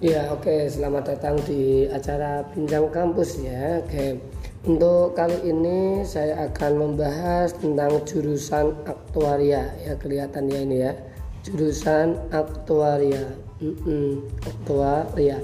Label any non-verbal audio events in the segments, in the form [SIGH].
Ya oke selamat datang di acara Bincang Kampus ya. Oke untuk kali ini saya akan membahas tentang jurusan aktuaria. Ya kelihatan ya ini ya. Jurusan aktuaria. Mm -mm, Aktuaria.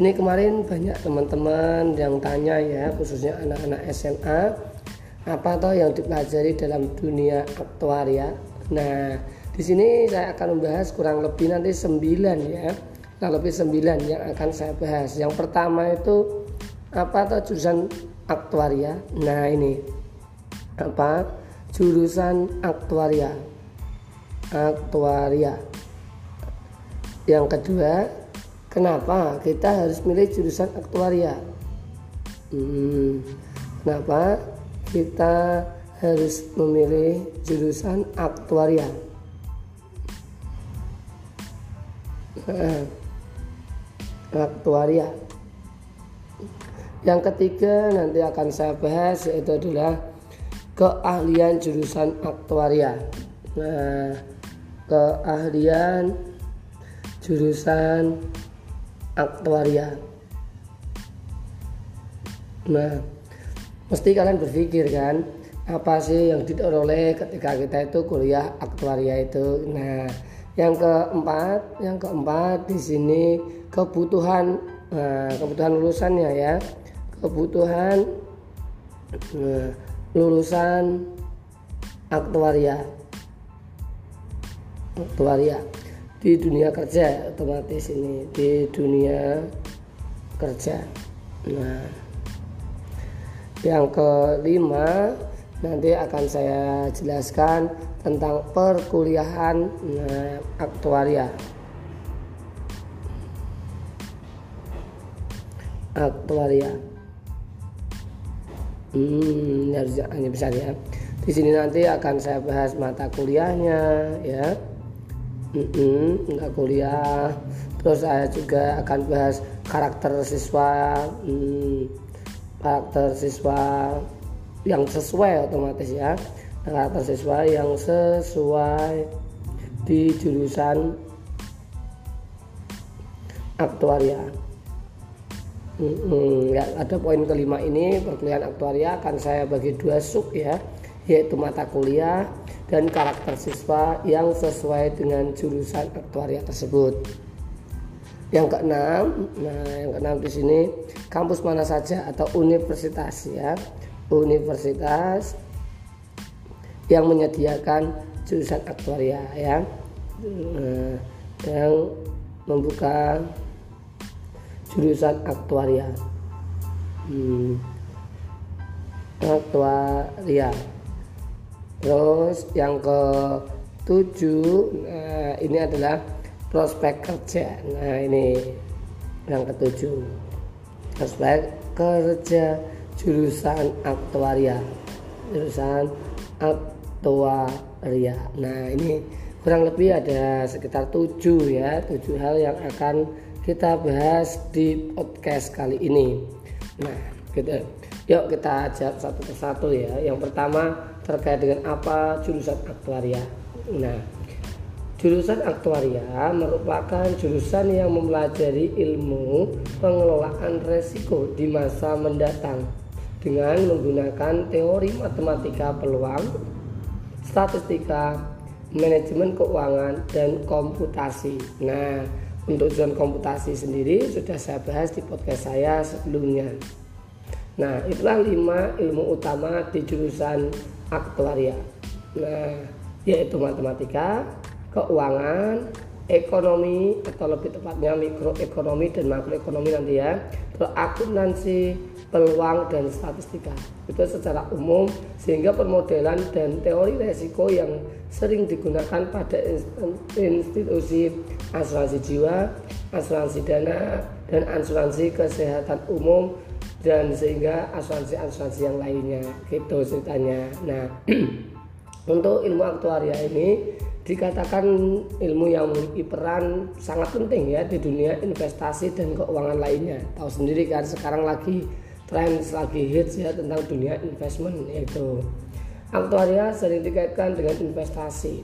Ini kemarin banyak teman-teman yang tanya ya khususnya anak-anak SMA Apa toh yang dipelajari dalam dunia aktuaria? Nah di sini saya akan membahas kurang lebih nanti 9 ya kurang lebih 9 yang akan saya bahas. Yang pertama itu apa atau jurusan aktuaria? Nah ini. Apa? Jurusan aktuaria. Aktuaria. Yang kedua kenapa kita harus milih jurusan aktuaria? Hmm, kenapa kita harus memilih jurusan aktuaria? Nah, aktuaria. Yang ketiga nanti akan saya bahas yaitu adalah keahlian jurusan aktuaria. Nah, keahlian jurusan aktuaria. Nah, mesti kalian berpikir kan, apa sih yang diperoleh ketika kita itu kuliah aktuaria itu? Nah, yang keempat, yang keempat di sini kebutuhan nah, kebutuhan lulusannya ya. Kebutuhan nah, lulusan aktuaria. Aktuaria. Di dunia kerja otomatis ini. Di dunia kerja. Nah. Yang kelima nanti akan saya jelaskan tentang perkuliahan nah, aktuaria. Aktuaria. Hmm harus hanya besar ya. Di sini nanti akan saya bahas mata kuliahnya ya. Hmm, enggak kuliah. Terus saya juga akan bahas karakter siswa hmm, karakter siswa yang sesuai otomatis ya karakter siswa yang sesuai di jurusan aktuaria Hmm, ya, ada poin kelima ini perkuliahan aktuaria akan saya bagi dua sub ya yaitu mata kuliah dan karakter siswa yang sesuai dengan jurusan aktuaria tersebut. Yang keenam, nah yang keenam di sini kampus mana saja atau universitas ya, universitas yang menyediakan jurusan aktuaria ya, nah, yang membuka jurusan aktuaria. Hmm. aktuaria. Terus yang ke tujuh nah, ini adalah prospek kerja. Nah ini yang ketujuh. Prospek kerja jurusan aktuaria. Jurusan aktuaria nah ini kurang lebih ada sekitar tujuh ya tujuh hal yang akan kita bahas di podcast kali ini. Nah, kita yuk kita jawab satu persatu ya. Yang pertama terkait dengan apa jurusan aktuaria. Nah, jurusan aktuaria merupakan jurusan yang mempelajari ilmu pengelolaan resiko di masa mendatang dengan menggunakan teori matematika peluang, statistika, manajemen keuangan dan komputasi. Nah, untuk zona komputasi sendiri sudah saya bahas di podcast saya sebelumnya. Nah, itulah lima ilmu utama di jurusan aktuaria. Nah, yaitu matematika, keuangan, ekonomi atau lebih tepatnya mikroekonomi dan makroekonomi nanti ya. Terus akuntansi, peluang dan statistika. Itu secara umum sehingga permodelan dan teori resiko yang sering digunakan pada institusi asuransi jiwa, asuransi dana, dan asuransi kesehatan umum dan sehingga asuransi-asuransi yang lainnya gitu ceritanya. Nah, [CLEARS THROAT] untuk ilmu aktuaria ini dikatakan ilmu yang memiliki peran sangat penting ya di dunia investasi dan keuangan lainnya. Tahu sendiri kan sekarang lagi tren lagi hits ya tentang dunia investment yaitu Aktuaria sering dikaitkan dengan investasi,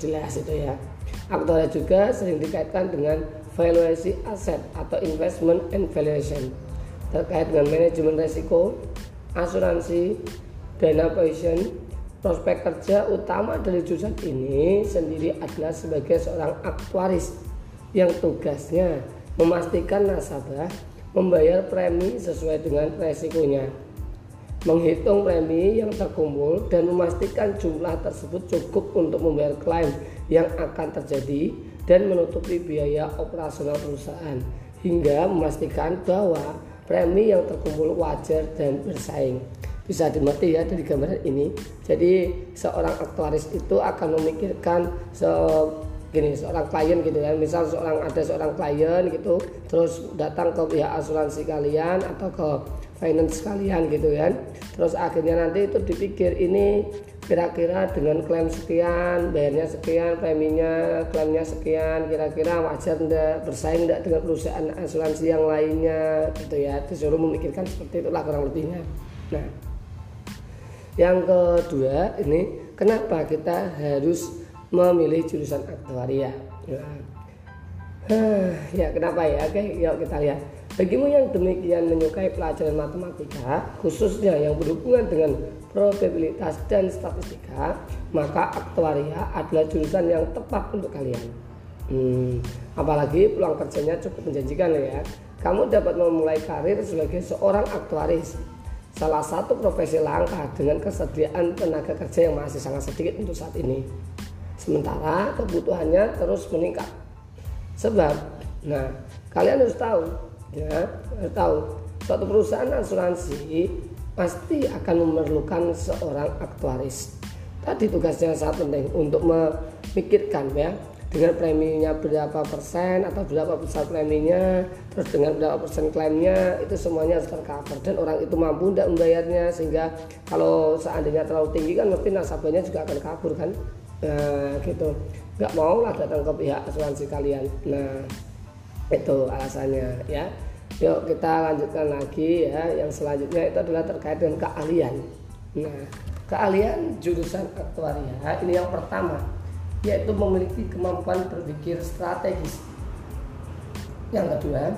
jelas itu ya. Aktuaria juga sering dikaitkan dengan valuasi aset atau investment and valuation terkait dengan manajemen risiko, asuransi, dana pensiun, prospek kerja utama dari jurusan ini sendiri adalah sebagai seorang aktuaris yang tugasnya memastikan nasabah membayar premi sesuai dengan resikonya. Menghitung premi yang terkumpul dan memastikan jumlah tersebut cukup untuk membayar klaim yang akan terjadi dan menutupi biaya operasional perusahaan hingga memastikan bahwa premi yang terkumpul wajar dan bersaing. Bisa dimengerti ya dari gambaran ini? Jadi seorang aktuaris itu akan memikirkan se gini seorang klien gitu ya. Misal seorang ada seorang klien gitu terus datang ke pihak asuransi kalian atau ke finance kalian gitu kan terus akhirnya nanti itu dipikir ini kira-kira dengan klaim sekian bayarnya sekian preminya klaimnya sekian kira-kira wajar enggak bersaing enggak dengan perusahaan asuransi yang lainnya gitu ya. Disuruh memikirkan seperti itulah kurang lebihnya. Nah yang kedua ini kenapa kita harus memilih jurusan aktuaria nah, ya kenapa ya oke yuk kita lihat Bagimu yang demikian menyukai pelajaran matematika, khususnya yang berhubungan dengan probabilitas dan statistika, maka aktuaria adalah jurusan yang tepat untuk kalian. Hmm, apalagi peluang kerjanya cukup menjanjikan ya. Kamu dapat memulai karir sebagai seorang aktuaris, salah satu profesi langka dengan kesediaan tenaga kerja yang masih sangat sedikit untuk saat ini. Sementara kebutuhannya terus meningkat. Sebab, nah kalian harus tahu ya tahu suatu perusahaan asuransi pasti akan memerlukan seorang aktuaris. Tadi tugasnya sangat penting untuk memikirkan ya dengan preminya berapa persen atau berapa besar preminya terus dengan berapa persen klaimnya itu semuanya harus tercover. Dan orang itu mampu tidak membayarnya sehingga kalau seandainya terlalu tinggi kan mesti nasabahnya juga akan kabur kan nah gitu nggak mau lah datang ke pihak asuransi kalian nah itu alasannya ya Yuk kita lanjutkan lagi ya. Yang selanjutnya itu adalah terkait dengan keahlian. Nah, keahlian jurusan aktuaria ini yang pertama yaitu memiliki kemampuan berpikir strategis. Yang kedua,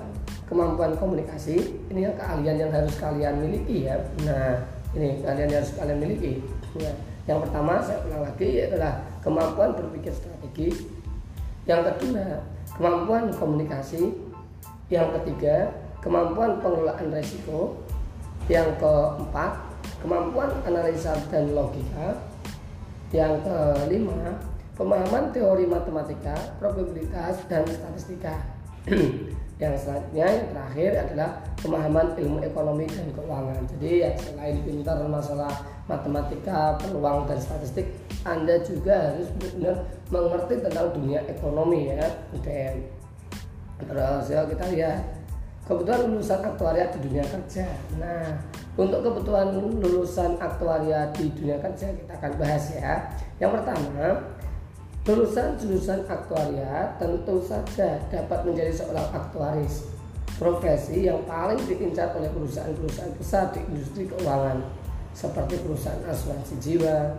kemampuan komunikasi. Ini yang keahlian yang harus kalian miliki ya. Nah, ini kalian harus kalian miliki. Nah, yang pertama saya ulang lagi adalah kemampuan berpikir strategis. Yang kedua, kemampuan komunikasi. Yang ketiga, kemampuan pengelolaan resiko yang keempat kemampuan analisa dan logika yang kelima pemahaman teori matematika probabilitas dan statistika [CLEARS THROAT] yang selanjutnya yang terakhir adalah pemahaman ilmu ekonomi dan keuangan jadi ya selain pintar masalah matematika peluang dan statistik anda juga harus benar-benar mengerti tentang dunia ekonomi ya oke terus ya kita lihat kebutuhan lulusan aktuaria di dunia kerja. Nah, untuk kebutuhan lulusan aktuaria di dunia kerja kita akan bahas ya. Yang pertama, lulusan jurusan aktuaria tentu saja dapat menjadi seorang aktuaris. Profesi yang paling diincar oleh perusahaan-perusahaan besar di industri keuangan seperti perusahaan asuransi jiwa,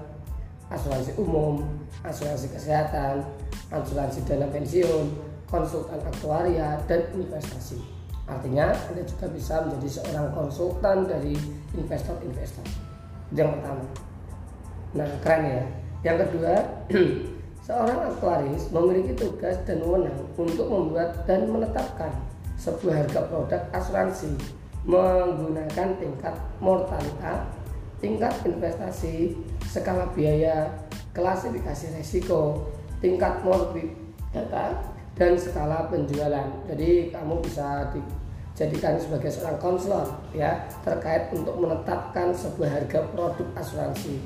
asuransi umum, asuransi kesehatan, asuransi dana pensiun, konsultan aktuaria, dan investasi. Artinya Anda juga bisa menjadi seorang konsultan dari investor-investor. Yang pertama. Nah, keren ya. Yang kedua, [CLEARS THROAT] seorang aktuaris memiliki tugas dan wewenang untuk membuat dan menetapkan sebuah harga produk asuransi menggunakan tingkat mortalitas, tingkat investasi, skala biaya, klasifikasi risiko, tingkat morbid data, dan skala penjualan. Jadi kamu bisa di, jadikan sebagai seorang konselor ya terkait untuk menetapkan sebuah harga produk asuransi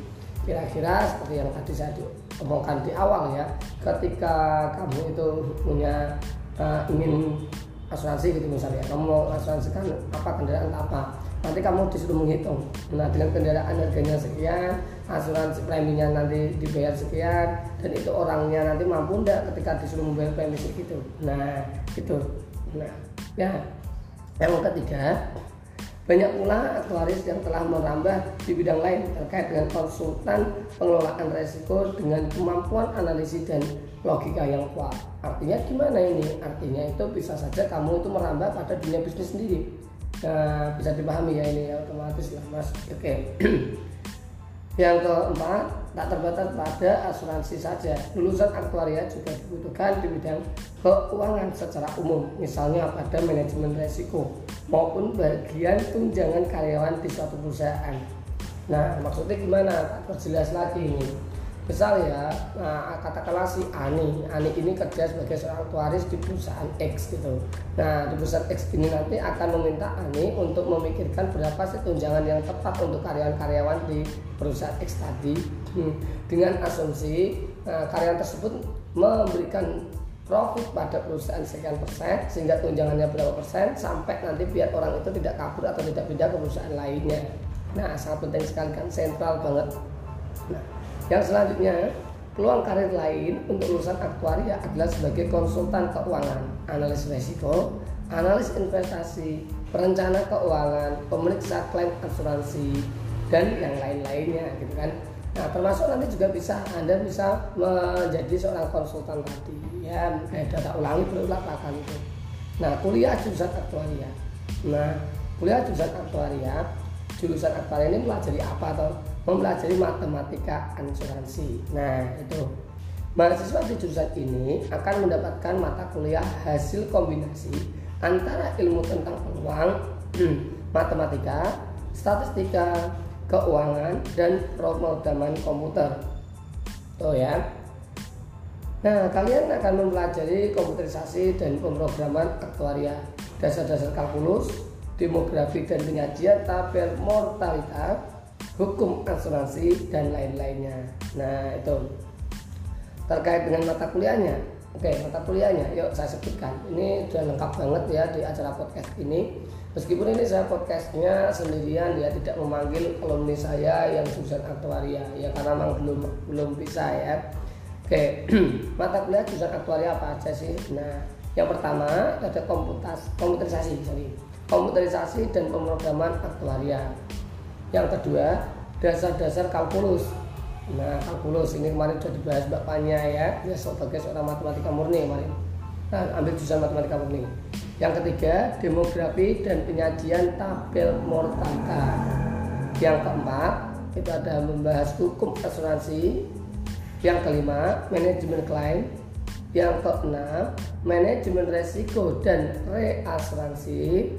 kira-kira seperti yang tadi saya omongkan di awal ya ketika kamu itu punya uh, ingin asuransi gitu misalnya. Kamu mau asuransikan apa kendaraan apa nanti kamu disuruh menghitung. Nah dengan kendaraan harganya sekian asuransi preminya nanti dibayar sekian dan itu orangnya nanti mampu enggak ketika disuruh membayar premi segitu nah itu nah ya. Yang ketiga, Banyak pula aktuaris yang telah merambah di bidang lain terkait dengan konsultan pengelolaan resiko dengan kemampuan analisis dan logika yang kuat. Artinya gimana ini? Artinya itu bisa saja kamu itu merambah pada dunia bisnis sendiri. Nah, bisa dipahami ya ini otomatis lah mas. Oke. Okay. [CLEARS THROAT] Yang keempat, tak terbatas pada asuransi saja. Lulusan aktuaria juga dibutuhkan di bidang keuangan secara umum, misalnya pada manajemen resiko maupun bagian tunjangan karyawan di suatu perusahaan. Nah, maksudnya gimana? Perjelas lagi ini misal ya. Nah, katakanlah si Ani. Ani ini kerja sebagai seorang tuaris di perusahaan X gitu. Nah di perusahaan X ini nanti akan meminta Ani untuk memikirkan berapa sih tunjangan yang tepat untuk karyawan-karyawan di perusahaan X tadi. Hmm. dengan asumsi nah, karyawan tersebut memberikan profit pada perusahaan sekian persen sehingga tunjangannya berapa persen sampai nanti biar orang itu tidak kabur atau tidak pindah ke perusahaan lainnya. Nah sangat penting sekali kan sentral banget. Nah yang selanjutnya, peluang karir lain untuk lulusan aktuaria adalah sebagai konsultan keuangan, analis risiko, analis investasi, perencana keuangan, pemeriksa klaim asuransi, dan yang lain-lainnya gitu kan. Nah, termasuk nanti juga bisa Anda bisa menjadi seorang konsultan tadi ya, eh, data ulangi berulang kali itu. Nah, kuliah jurusan aktuaria. Nah, kuliah jurusan aktuaria, jurusan aktuaria ini pelajari apa atau mempelajari matematika asuransi. Nah, itu mahasiswa di jurusan ini akan mendapatkan mata kuliah hasil kombinasi antara ilmu tentang peluang, matematika, statistika, keuangan, dan pemrograman komputer. Tuh ya. Nah, kalian akan mempelajari komputerisasi dan pemrograman aktuaria, dasar-dasar kalkulus, demografi dan penyajian tabel mortalitas, hukum asuransi dan lain-lainnya. Nah, itu terkait dengan mata kuliahnya. Oke, mata kuliahnya, yuk saya sebutkan. Ini sudah lengkap banget ya di acara podcast ini. Meskipun ini saya podcastnya sendirian ya tidak memanggil alumni saya yang jurusan aktuaria ya karena memang belum belum bisa ya. Oke, [CLEARS THROAT] mata kuliah jurusan aktuaria apa aja sih? Nah, yang pertama ada komputas, komputerisasi, sorry, komputerisasi dan pemrograman aktuaria. Yang kedua, dasar-dasar kalkulus. Nah, kalkulus ini kemarin sudah dibahas bapaknya ya, dia sebagai seorang matematika murni kemarin. Nah, ambil jurusan matematika murni. Yang ketiga, demografi dan penyajian tabel mortalitas. Yang keempat, itu ada membahas hukum asuransi. Yang kelima, manajemen klaim. Yang keenam, manajemen resiko dan reasuransi.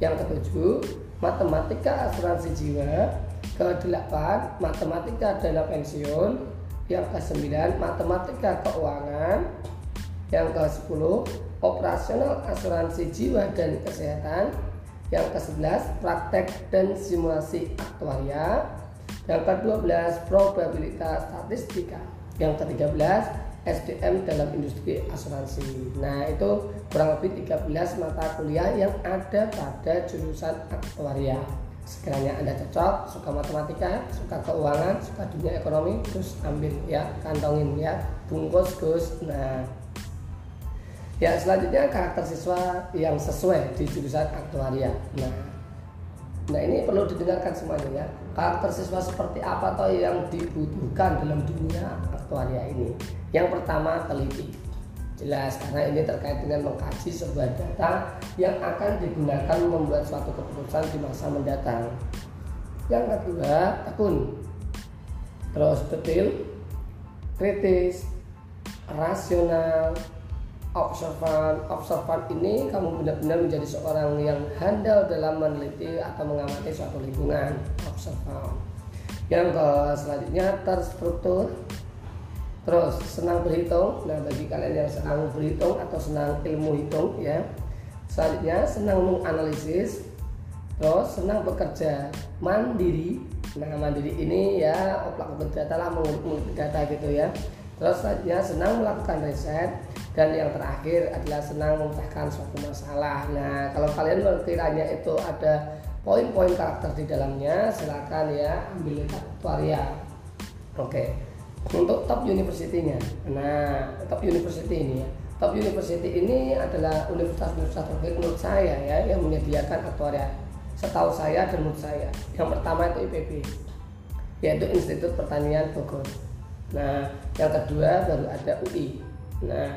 Yang ketujuh, matematika asuransi jiwa, ke-8 matematika dana pensiun, yang ke-9 matematika keuangan, yang ke-10 operasional asuransi jiwa dan kesehatan, yang ke-11 praktek dan simulasi aktuaria, yang ke-12 probabilitas statistika, yang ke-13 SDM dalam industri asuransi. Nah, itu kurang lebih 13 mata kuliah yang ada pada jurusan aktuaria. Sekiranya Anda cocok, suka matematika, suka keuangan, suka dunia ekonomi, terus ambil ya, kantongin ya, bungkus Gus. Nah, ya selanjutnya karakter siswa yang sesuai di jurusan aktuaria. Nah, nah ini perlu didengarkan semuanya ya. Karakter siswa seperti apa toh yang dibutuhkan dalam dunia aktuaria ini? Yang pertama teliti. Jelas karena ini terkait dengan mengkaji sebuah data yang akan digunakan membuat suatu keputusan di masa mendatang. Yang kedua, tekun. Terus detail, kritis, rasional, observan. Observan ini kamu benar-benar menjadi seorang yang handal dalam meneliti atau mengamati suatu lingkungan. Observan. Yang ke selanjutnya terstruktur, Terus senang berhitung. Nah, bagi kalian yang senang berhitung atau senang ilmu hitung ya. Selanjutnya senang menganalisis. Terus senang bekerja mandiri. Nah, mandiri ini ya oplak data lah mengulik data gitu ya. Terus selanjutnya senang melakukan riset dan yang terakhir adalah senang memecahkan suatu masalah. Nah, kalau kalian berkiranya itu ada poin-poin karakter di dalamnya, silakan ya ambil tutorial. Oke. Okay untuk top university-nya. Nah, top university ini ya. Top university ini adalah universitas-universitas terbaik menurut saya ya yang menyediakan aktuaria. setahu saya dan menurut saya yang pertama itu IPB yaitu Institut Pertanian Bogor nah yang kedua baru ada UI nah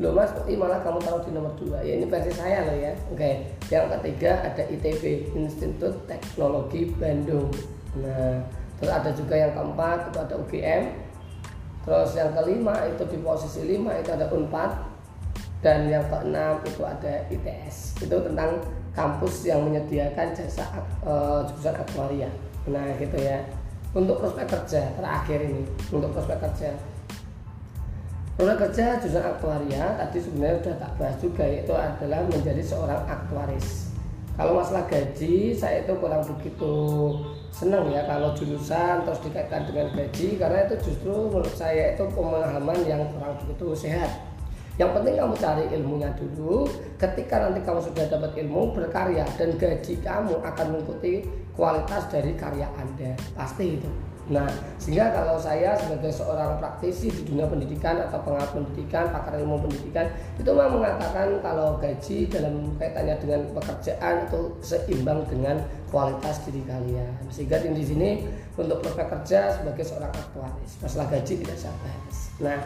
Loh mas, UI malah kamu taruh di nomor dua Ya ini versi saya loh ya Oke Yang ketiga ada ITB Institut Teknologi Bandung Nah Terus ada juga yang keempat itu ada UGM Terus yang kelima itu di posisi lima itu ada UNPAD. Dan yang keenam itu ada ITS Itu tentang kampus yang menyediakan jasa uh, jurusan aktuaria. Nah gitu ya. Untuk prospek kerja terakhir ini Untuk prospek kerja. Program kerja jurusan aktuaria tadi sebenarnya sudah tak bahas juga yaitu adalah menjadi seorang aktuaris. Kalau masalah gaji saya itu kurang begitu senang ya kalau jurusan terus dikaitkan dengan gaji karena itu justru menurut saya itu pemahaman yang kurang begitu sehat. Yang penting kamu cari ilmunya dulu. Ketika nanti kamu sudah dapat ilmu berkarya dan gaji kamu akan mengikuti kualitas dari karya Anda. Pasti itu. Nah, sehingga kalau saya sebagai seorang praktisi di dunia pendidikan atau pengamat pendidikan, pakar ilmu pendidikan, itu memang mengatakan kalau gaji dalam kaitannya dengan pekerjaan itu seimbang dengan kualitas diri kalian. Sehingga di sini untuk prospek kerja sebagai seorang aktuaris, masalah gaji tidak bahas. Nah,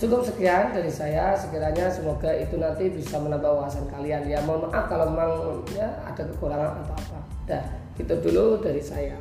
Cukup sekian dari saya, sekiranya semoga itu nanti bisa menambah wawasan kalian. Ya mohon maaf kalau memang ya ada kekurangan atau apa. Dah, itu dulu dari saya.